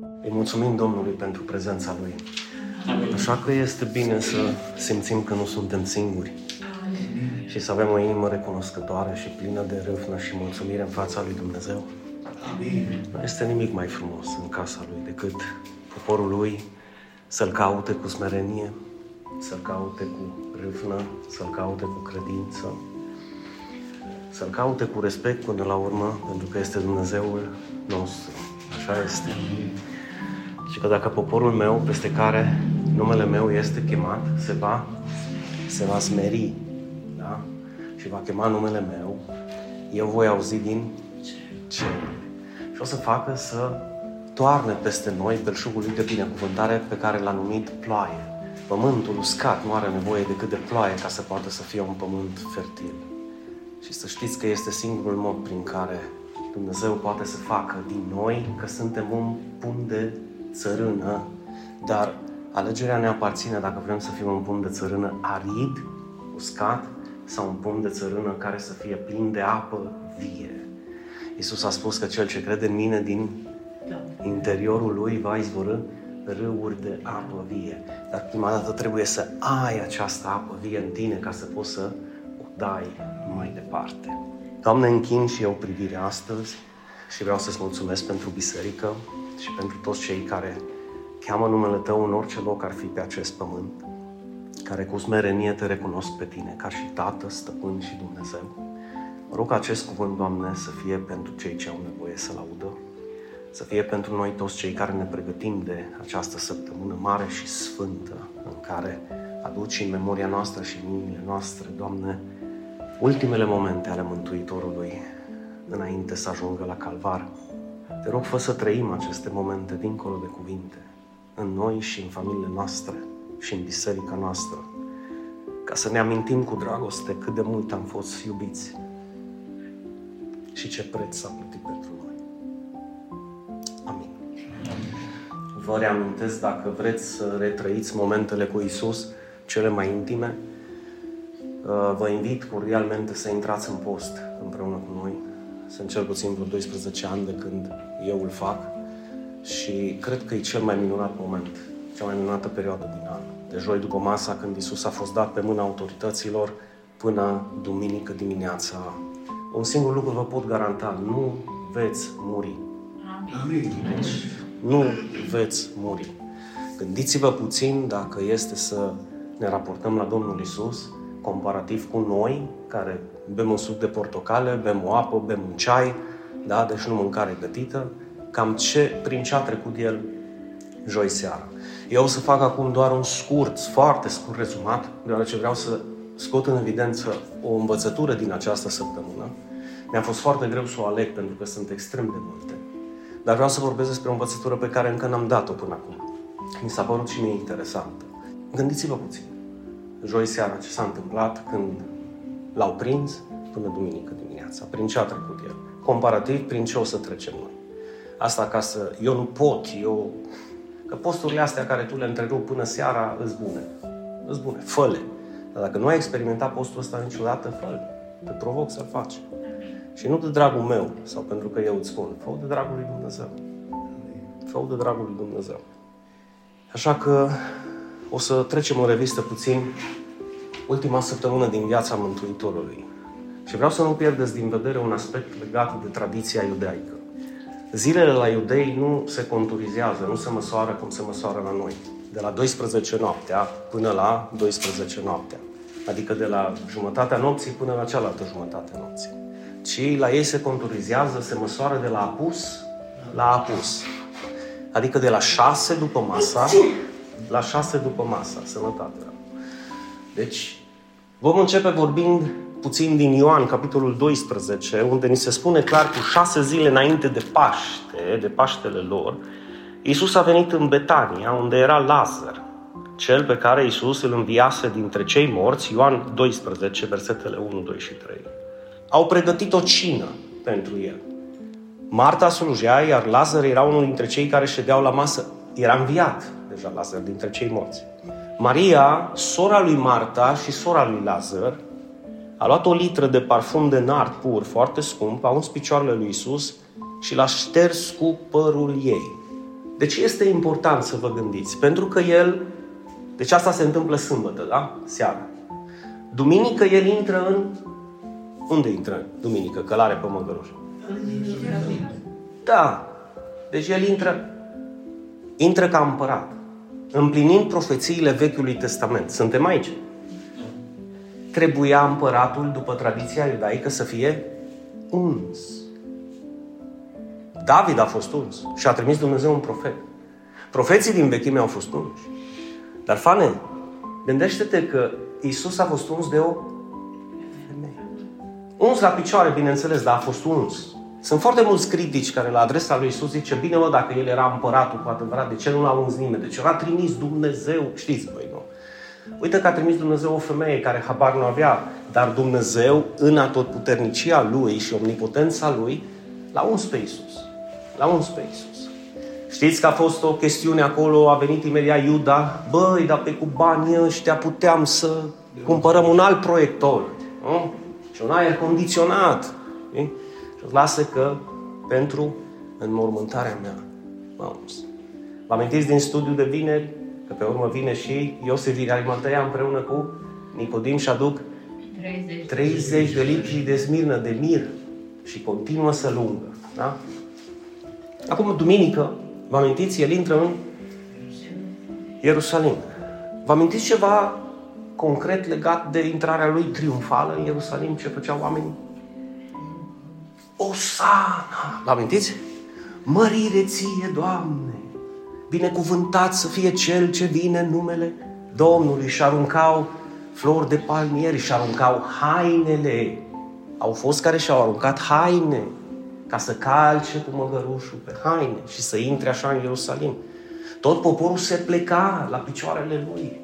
Îi mulțumim Domnului pentru prezența Lui. Așa că este bine să simțim că nu suntem singuri și să avem o inimă recunoscătoare și plină de râvnă și mulțumire în fața lui Dumnezeu. Nu este nimic mai frumos în casa lui decât poporul lui să-l caute cu smerenie, să-l caute cu râvnă, să-l caute cu credință, să-l caute cu respect până la urmă, pentru că este Dumnezeul nostru. Așa este. Și că dacă poporul meu, peste care numele meu este chemat, se va, se va smeri, da? Și va chema numele meu, eu voi auzi din cer. Și o să facă să toarne peste noi belșugul lui de binecuvântare pe care l-a numit ploaie. Pământul uscat nu are nevoie decât de ploaie ca să poată să fie un pământ fertil. Și să știți că este singurul mod prin care Dumnezeu poate să facă din noi că suntem un pun de țărână, dar alegerea ne aparține dacă vrem să fim un pun de țărână arid, uscat, sau un pun de țărână care să fie plin de apă vie. Iisus a spus că cel ce crede în mine din interiorul lui va izvorâ râuri de apă vie. Dar prima dată trebuie să ai această apă vie în tine ca să poți să o dai mai departe. Doamne, închin și eu privirea astăzi și vreau să-ți mulțumesc pentru biserică și pentru toți cei care cheamă numele Tău în orice loc ar fi pe acest pământ, care cu smerenie Te recunosc pe Tine ca și Tată, Stăpân și Dumnezeu. Mă rog acest cuvânt, Doamne, să fie pentru cei ce au nevoie să-L audă, să fie pentru noi toți cei care ne pregătim de această săptămână mare și sfântă, în care aduci în memoria noastră și în inimile noastre, Doamne, ultimele momente ale Mântuitorului, înainte să ajungă la Calvar. Te rog, fă să trăim aceste momente dincolo de cuvinte, în noi și în familiile noastre și în biserica noastră, ca să ne amintim cu dragoste cât de mult am fost iubiți și ce preț s-a plătit pentru noi. Amin. Vă reamintesc, dacă vreți să retrăiți momentele cu Isus, cele mai intime, vă invit cordialmente să intrați în post împreună cu noi. Sunt cel puțin vreo 12 ani de când eu îl fac și cred că e cel mai minunat moment, cea mai minunată perioadă din an. De joi după masa, când Isus a fost dat pe mâna autorităților, până duminică dimineața. Un singur lucru vă pot garanta, nu veți muri. Amin. Deci, nu veți muri. Gândiți-vă puțin dacă este să ne raportăm la Domnul Isus, comparativ cu noi, care bem un suc de portocale, bem o apă, bem un ceai, da? deci nu mâncare gătită, cam ce, prin ce a trecut el joi seara. Eu o să fac acum doar un scurt, foarte scurt rezumat, deoarece vreau să scot în evidență o învățătură din această săptămână. Mi-a fost foarte greu să o aleg pentru că sunt extrem de multe. Dar vreau să vorbesc despre o învățătură pe care încă n-am dat-o până acum. Mi s-a părut și mie interesantă. Gândiți-vă puțin. Joi seara ce s-a întâmplat când l-au prins până duminică dimineața. Prin ce a trecut el? Comparativ, prin ce o să trecem noi. Asta ca să... Eu nu pot, eu... Că posturile astea care tu le întrerup până seara îți bune. Îți bune. Fă-le. Dar dacă nu ai experimentat postul ăsta niciodată, fă Te provoc să-l faci. Și nu de dragul meu, sau pentru că eu îți spun, fă de dragul lui Dumnezeu. fă de dragul lui Dumnezeu. Așa că o să trecem în revistă puțin ultima săptămână din viața Mântuitorului. Și vreau să nu pierdeți din vedere un aspect legat de tradiția iudaică. Zilele la iudei nu se conturizează, nu se măsoară cum se măsoară la noi. De la 12 noaptea până la 12 noaptea. Adică de la jumătatea nopții până la cealaltă jumătate a nopții. Ci la ei se conturizează, se măsoară de la apus la apus. Adică de la 6 după masa la 6 după masa. Sănătate. Deci, vom începe vorbind puțin din Ioan, capitolul 12, unde ni se spune clar cu șase zile înainte de Paște, de Paștele lor, Iisus a venit în Betania, unde era Lazar, cel pe care Iisus îl înviase dintre cei morți, Ioan 12, versetele 1, 2 și 3. Au pregătit o cină pentru el. Marta slujea, iar Lazar era unul dintre cei care ședeau la masă. Era înviat deja Lazar dintre cei morți. Maria, sora lui Marta și sora lui Lazar, a luat o litră de parfum de nard pur, foarte scump, a uns picioarele lui Isus și l-a șters cu părul ei. De ce este important să vă gândiți? Pentru că el, deci asta se întâmplă sâmbătă, da? Seara. Duminică el intră în... Unde intră duminică? Călare pe Măgăruș. Da. Deci el intră, intră ca împărat. Împlinind profețiile Vechiului Testament. Suntem aici. Trebuia împăratul, după tradiția iudaică, să fie uns. David a fost uns și a trimis Dumnezeu un profet. Profeții din vechime au fost unși. Dar, fane, gândește-te că Isus a fost uns de o femeie. Uns la picioare, bineînțeles, dar a fost uns. Sunt foarte mulți critici care la adresa lui Isus zice, bine mă, dacă el era împăratul cu adevărat, de ce nu l-a uns nimeni? De ce l-a trimis Dumnezeu? Știți voi, nu? Uite că a trimis Dumnezeu o femeie care habar nu avea, dar Dumnezeu, în atotputernicia Lui și omnipotența Lui, l-a uns pe Isus. L-a uns pe Isus. Știți că a fost o chestiune acolo, a venit imediat Iuda, băi, dar pe cu banii ăștia puteam să cumpărăm un alt proiector nu? și un aer condiționat. Și lasă că pentru înmormântarea mea m-a uns. Vă amintiți din studiul de vineri că pe urmă vine și Iosef din Arimatea împreună cu Nicodim și aduc 30, 30 de litri de smirnă, de mir și continuă să lungă. Da? Acum, duminică, vă amintiți, el intră în Ierusalim. Vă amintiți ceva concret legat de intrarea lui triumfală în Ierusalim, ce făceau oamenii? Osana! Vă amintiți? Mărire ție, Doamne! Binecuvântat să fie Cel ce vine în numele Domnului și aruncau flori de palmieri și aruncau hainele. Au fost care și-au aruncat haine ca să calce cu măgărușul pe haine și să intre așa în Ierusalim. Tot poporul se pleca la picioarele lui.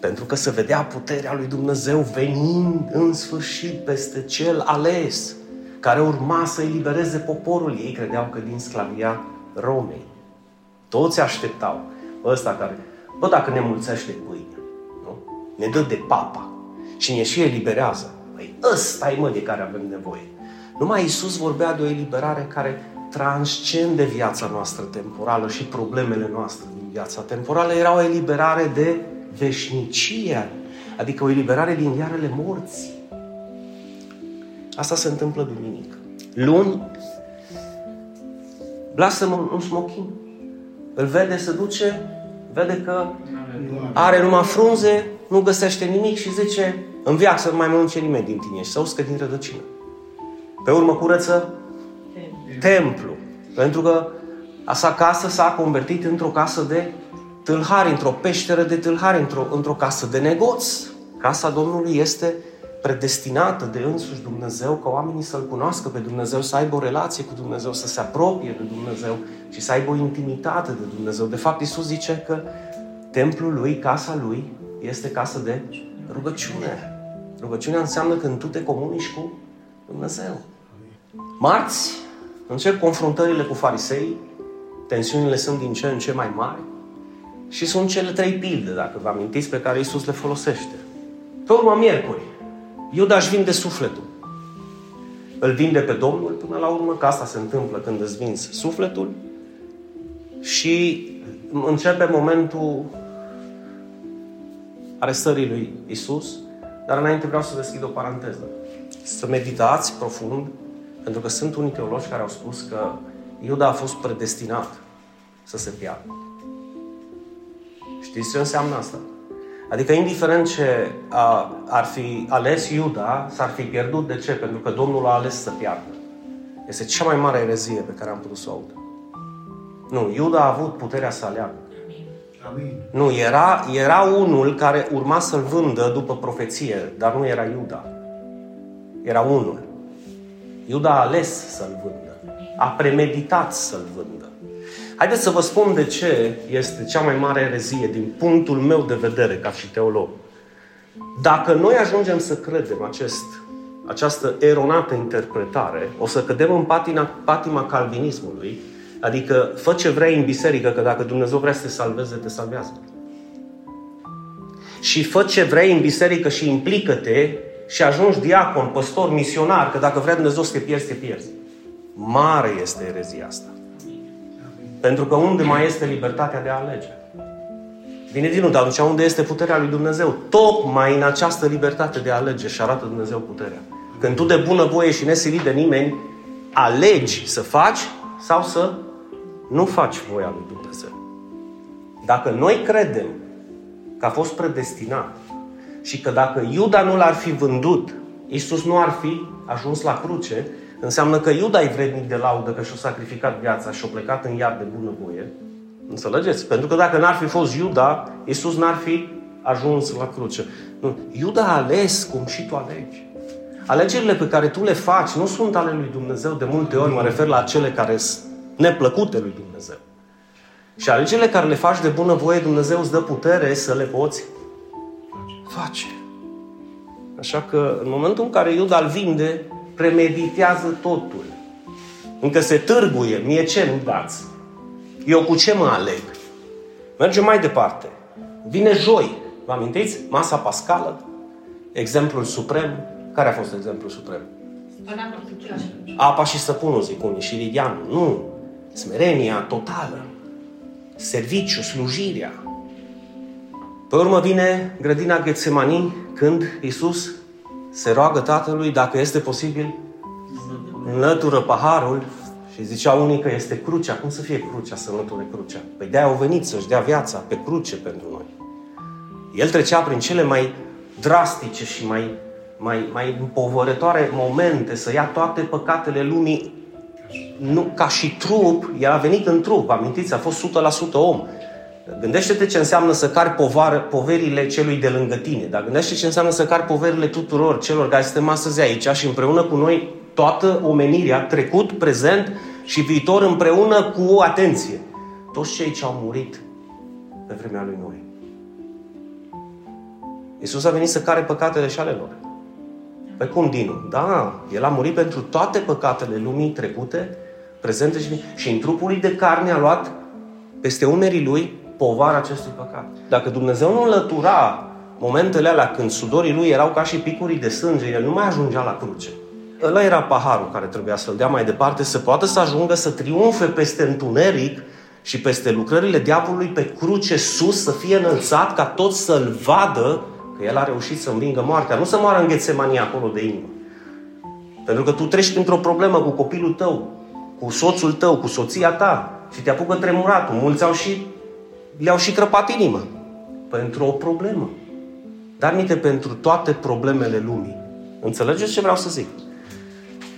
Pentru că se vedea puterea lui Dumnezeu venind în sfârșit peste cel ales, care urma să elibereze poporul. Ei credeau că din sclavia Romei. Toți așteptau. Ăsta care, bă, dacă ne mulțește pâine, nu? ne dă de papa și ne și eliberează. Păi ăsta e mă de care avem nevoie. Numai Isus vorbea de o eliberare care transcende viața noastră temporală și problemele noastre din viața temporală. Era o eliberare de veșnicie, adică o eliberare din iarele morții. Asta se întâmplă duminică. Luni, lasă un smochin. Îl vede, se duce, vede că are numai frunze, nu găsește nimic și zice, în viață să nu mai mănânce nimeni din tine și să uscă din rădăcină. Pe urmă curăță templu. Pentru că asa casă s-a convertit într-o casă de tâlhari, într-o peșteră de tâlhari, într-o, într-o casă de negoț. Casa Domnului este predestinată de însuși Dumnezeu ca oamenii să-L cunoască pe Dumnezeu, să aibă o relație cu Dumnezeu, să se apropie de Dumnezeu și să aibă o intimitate de Dumnezeu. De fapt, Isus zice că templul lui, casa lui, este casă de rugăciune. Rugăciunea înseamnă când tu te comunici cu Dumnezeu. Marți încep confruntările cu farisei, tensiunile sunt din ce în ce mai mari și sunt cele trei pilde, dacă vă amintiți, pe care Isus le folosește. Pe urmă, miercuri, Iuda își vinde sufletul. Îl vinde pe Domnul până la urmă, că asta se întâmplă când îți vinzi sufletul și începe momentul arestării lui Isus, dar înainte vreau să deschid o paranteză să meditați profund, pentru că sunt unii teologi care au spus că Iuda a fost predestinat să se piardă. Știți ce înseamnă asta? Adică, indiferent ce a, ar fi ales Iuda, s-ar fi pierdut. De ce? Pentru că Domnul a ales să piardă. Este cea mai mare erezie pe care am putut să o aud. Nu, Iuda a avut puterea să aleagă. Amin. Nu, era, era unul care urma să-l vândă după profeție, dar nu era Iuda. Era unul. Iuda a ales să-l vândă. A premeditat să-l vândă. Haideți să vă spun de ce este cea mai mare erezie din punctul meu de vedere ca și teolog. Dacă noi ajungem să credem acest, această eronată interpretare, o să cădem în patina, patima calvinismului, adică fă ce vrei în biserică, că dacă Dumnezeu vrea să te salveze, te salvează. Și fă ce vrei în biserică și implică-te și ajungi diacon, păstor, misionar, că dacă vrea Dumnezeu să te pierzi, te pierzi. Mare este erezia asta. Pentru că unde mai este libertatea de a alege? Vine din dar atunci unde este puterea lui Dumnezeu? Tocmai în această libertate de a alege și arată Dumnezeu puterea. Când tu de bună voie și nesilit de nimeni, alegi să faci sau să nu faci voia lui Dumnezeu. Dacă noi credem că a fost predestinat și că dacă Iuda nu l-ar fi vândut, Isus nu ar fi ajuns la cruce, înseamnă că Iuda e vrednic de laudă că și-a sacrificat viața și-a plecat în iad de bunăvoie. Înțelegeți? Pentru că dacă n-ar fi fost Iuda, Isus n-ar fi ajuns la cruce. Nu. Iuda a ales cum și tu alegi. Alegerile pe care tu le faci nu sunt ale lui Dumnezeu. De multe ori mă refer la cele care sunt neplăcute lui Dumnezeu. Și alegerile care le faci de bună voie, Dumnezeu îți dă putere să le poți face. Așa că în momentul în care Iuda îl vinde, premeditează totul. Încă se târguie. Mie ce nu dați? Eu cu ce mă aleg? Mergem mai departe. Vine joi. Vă amintiți? Masa pascală. Exemplul suprem. Care a fost exemplul suprem? Apa și săpunul, zic unii, și Lidianul. Nu. Smerenia totală. Serviciu, slujirea. Pe urmă vine grădina Ghetsemani când Isus se roagă Tatălui dacă este posibil înlătură paharul și zicea unii că este crucea. Cum să fie crucea să înlăture crucea? Păi de-aia au venit să-și dea viața pe cruce pentru noi. El trecea prin cele mai drastice și mai, mai, mai împovărătoare momente, să ia toate păcatele lumii nu, ca și trup, el a venit în trup, amintiți, a fost 100% om. Gândește-te ce înseamnă să cari povară, poverile celui de lângă tine, dar gândește ce înseamnă să cari poverile tuturor celor care suntem astăzi aici și împreună cu noi toată omenirea, trecut, prezent și viitor împreună cu atenție. Toți cei ce au murit pe vremea lui Noi. Iisus a venit să care păcatele și ale lor. Pe cum, Dinu? Da, El a murit pentru toate păcatele lumii trecute, prezente și, și în trupul lui de carne a luat peste umerii lui povara acestui păcat. Dacă Dumnezeu nu înlătura momentele alea când sudorii lui erau ca și picurii de sânge, el nu mai ajungea la cruce. Ăla era paharul care trebuia să-l dea mai departe, să poată să ajungă să triumfe peste întuneric și peste lucrările diavolului pe cruce sus, să fie înălțat ca tot să-l vadă că el a reușit să învingă moartea. Nu să moară în Ghețemania acolo de inimă. Pentru că tu treci printr-o problemă cu copilul tău, cu soțul tău, cu soția ta și te apucă tremuratul. Mulți au și, le-au și crăpat inima pentru o problemă. Dar nite pentru toate problemele lumii. Înțelegeți ce vreau să zic?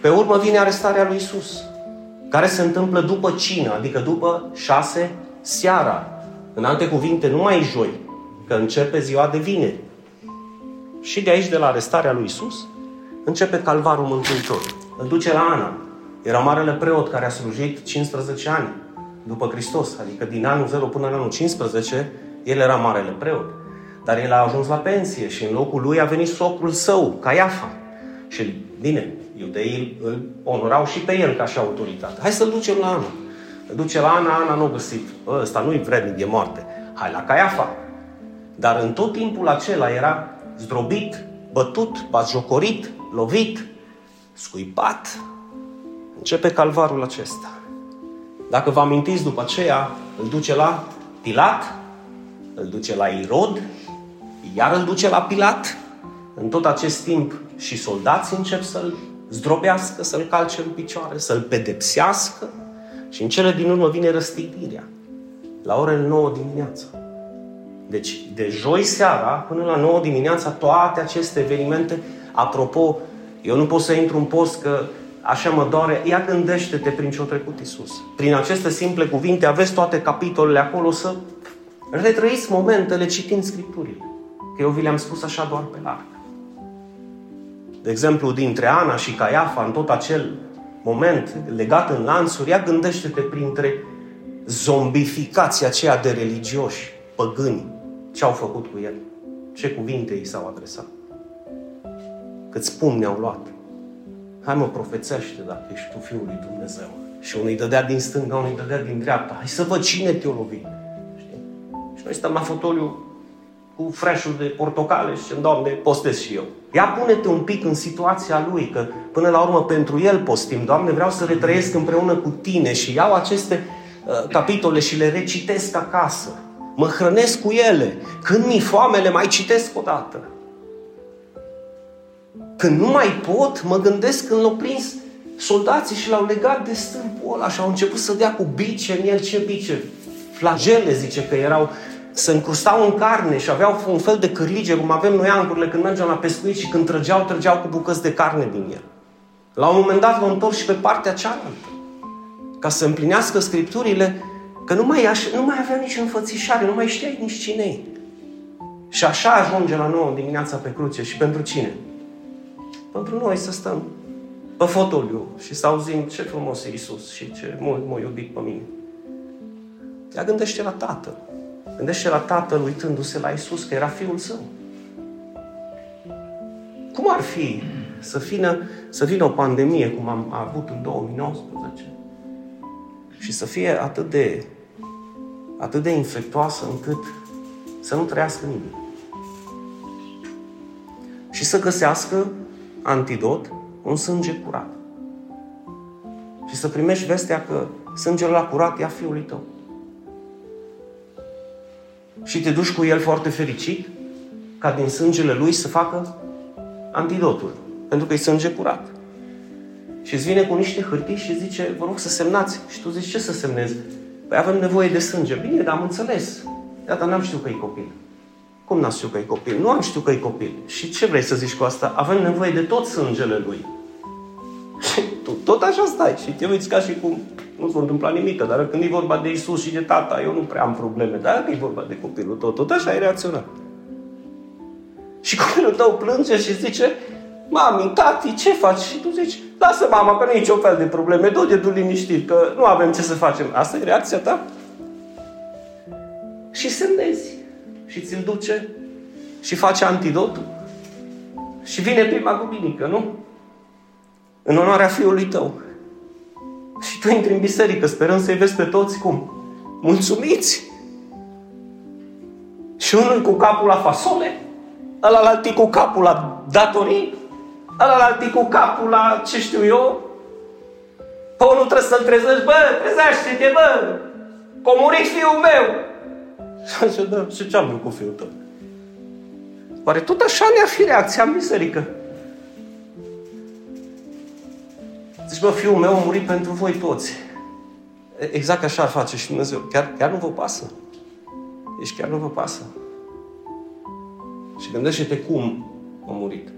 Pe urmă vine arestarea lui Isus, care se întâmplă după cină, adică după șase seara. În alte cuvinte, nu mai joi, că începe ziua de vineri. Și de aici, de la arestarea lui Isus, începe calvarul Mântuitor. Îl duce la Ana. Era marele preot care a slujit 15 ani după Hristos. Adică din anul 0 până în anul 15, el era marele preot. Dar el a ajuns la pensie și în locul lui a venit socrul său, Caiafa. Și bine, iudeii îl onorau și pe el ca și autoritate. Hai să-l ducem la Ana. Îl duce la Ana, Ana nu a găsit. Bă, ăsta nu-i vrednic de moarte. Hai la Caiafa. Dar în tot timpul acela era zdrobit, bătut, batjocorit, lovit, scuipat. Începe calvarul acesta. Dacă vă amintiți după aceea, îl duce la Pilat, îl duce la Irod, iar îl duce la Pilat. În tot acest timp și soldații încep să-l zdrobească, să-l calce în picioare, să-l pedepsească și în cele din urmă vine răstignirea. La orele 9 dimineața. Deci, de joi seara până la 9 dimineața, toate aceste evenimente, apropo, eu nu pot să intru în post că așa mă doare, ia gândește-te prin ce a trecut Isus. Prin aceste simple cuvinte aveți toate capitolele acolo să retrăiți momentele citind Scripturile. Că eu vi le-am spus așa doar pe larg. De exemplu, dintre Ana și Caiafa, în tot acel moment legat în lanțuri, ia gândește-te printre zombificația aceea de religioși, păgâni, ce au făcut cu el? Ce cuvinte i s-au adresat? Câți pumni au luat? Hai mă, profețește dacă ești tu Fiul lui Dumnezeu. Și unul îi dădea din stânga, unul îi dădea din dreapta. Hai să văd cine te-o lovi. Știi? Și noi stăm la fotoliu cu freșul de portocale și zicem, Doamne, postez și eu. Ia pune-te un pic în situația lui, că până la urmă pentru el postim. Doamne, vreau să retrăiesc împreună cu tine și iau aceste uh, capitole și le recitesc acasă. Mă hrănesc cu ele. Când mi foame, le mai citesc o dată. Când nu mai pot, mă gândesc când l-au prins soldații și l-au legat de stâmpul ăla și au început să dea cu bice în el. Ce bice? Flagele, zice că erau se încrustau în carne și aveau un fel de cârlige, cum avem noi ancurile când mergem la pescuit și când trăgeau, trăgeau cu bucăți de carne din el. La un moment dat l-au întors și pe partea cealaltă. Ca să împlinească scripturile că nu mai, aș, nu mai avea nici înfățișare, nu mai știai nici cine Și așa ajunge la nouă dimineața pe cruce. Și pentru cine? Pentru noi să stăm pe fotoliu și să auzim ce frumos e Isus și ce mult m-a iubit pe mine. Ea gândește la Tatăl. Gândește la Tatăl uitându-se la Isus, că era Fiul Său. Cum ar fi să vină, să vină o pandemie, cum am avut în 2019, și să fie atât de, atât de infectoasă încât să nu trăiască nimeni. Și să găsească antidot, un sânge curat. Și să primești vestea că sângele la curat e a fiului tău și te duci cu el foarte fericit ca din sângele lui să facă antidotul. Pentru că e sânge curat. Și îți vine cu niște hârtii și zice, vă rog să semnați. Și tu zici, ce să semnezi? Păi avem nevoie de sânge. Bine, dar am înțeles. Da, dar n-am știut că e copil. Cum n-am știut că e copil? Nu am știut că e copil. Și ce vrei să zici cu asta? Avem nevoie de tot sângele lui. Și tu tot așa stai și te uiți ca și cum nu s-a întâmplat nimic, dar când e vorba de Isus și de tata, eu nu prea am probleme. Dar dacă e vorba de copilul tău, tot așa ai reacționat. Și copilul tău plânge și zice, mami, tati, ce faci? Și tu zici, lasă mama, că nu e niciun fel de probleme, du-te tu liniștit, că nu avem ce să facem. Asta e reacția ta? Și semnezi. Și ți-l duce și face antidotul. Și vine prima duminică, nu? În onoarea fiului tău. Și tu intri în biserică sperând să-i vezi pe toți cum? Mulțumiți! Și unul cu capul la fasole, ăla cu capul la datorii, ăla cu capul la ce știu eu, pe unul trebuie să-l trezești, bă, trezește-te, bă, comunic fiul meu. Și așa, da, și ce am cu fiul tău? Oare tot așa ne-ar fi reacția în biserică? Zici, bă, fiul meu a murit pentru voi toți. Exact așa ar face și Dumnezeu. Chiar, chiar nu vă pasă. Deci chiar nu vă pasă. Și gândește-te cum a murit.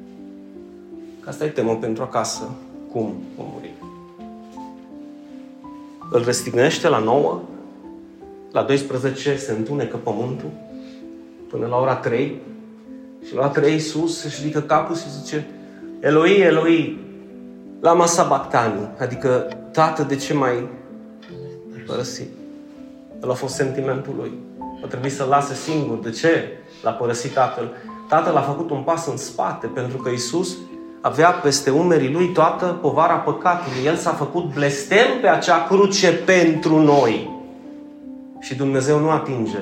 Că asta e temă pentru acasă. Cum a murit. Îl restignește la 9, la 12 se întunecă pământul, până la ora 3, și la ora 3 sus își ridică capul și zice, Eloi, Eloi, Lama sabactani, adică tată, de ce mai părăsit? El a fost sentimentul lui. A trebuit să-l lase singur. De ce l-a părăsit tatăl? Tatăl a făcut un pas în spate pentru că Isus avea peste umerii lui toată povara păcatului. El s-a făcut blestem pe acea cruce pentru noi. Și Dumnezeu nu atinge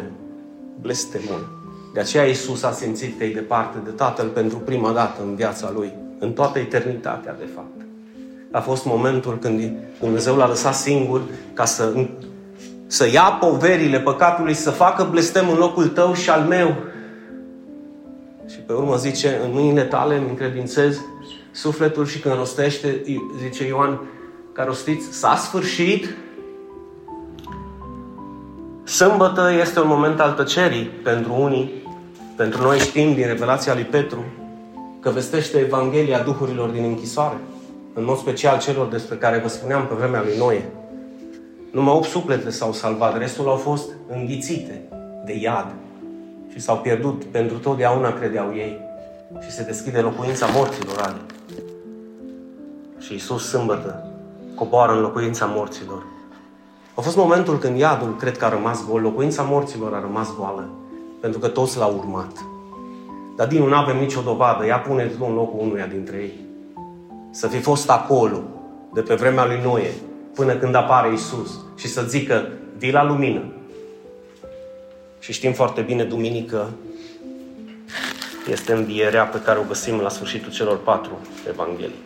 blestemul. De aceea Isus a simțit că e departe de Tatăl pentru prima dată în viața lui, în toată eternitatea, de fapt a fost momentul când Dumnezeu l-a lăsat singur ca să, să ia poverile păcatului, să facă blestem în locul tău și al meu. Și pe urmă zice, în mâinile tale îmi încredințez sufletul și când rostește, zice Ioan, că rostiți, s-a sfârșit. Sâmbătă este un moment al tăcerii pentru unii. Pentru noi știm din revelația lui Petru că vestește Evanghelia Duhurilor din închisoare în mod special celor despre care vă spuneam pe vremea lui Noe. Numai 8 suflete s-au salvat, restul au fost înghițite de iad și s-au pierdut pentru totdeauna, credeau ei. Și se deschide locuința morților ale. Și Iisus sâmbătă coboară în locuința morților. A fost momentul când iadul cred că a rămas gol, locuința morților a rămas goală, pentru că toți l-au urmat. Dar din nu avem nicio dovadă, ea pune tu în locul unuia dintre ei să fi fost acolo de pe vremea lui Noe până când apare Isus și să zică, vii la lumină. Și știm foarte bine, duminică este învierea pe care o găsim la sfârșitul celor patru evanghelii.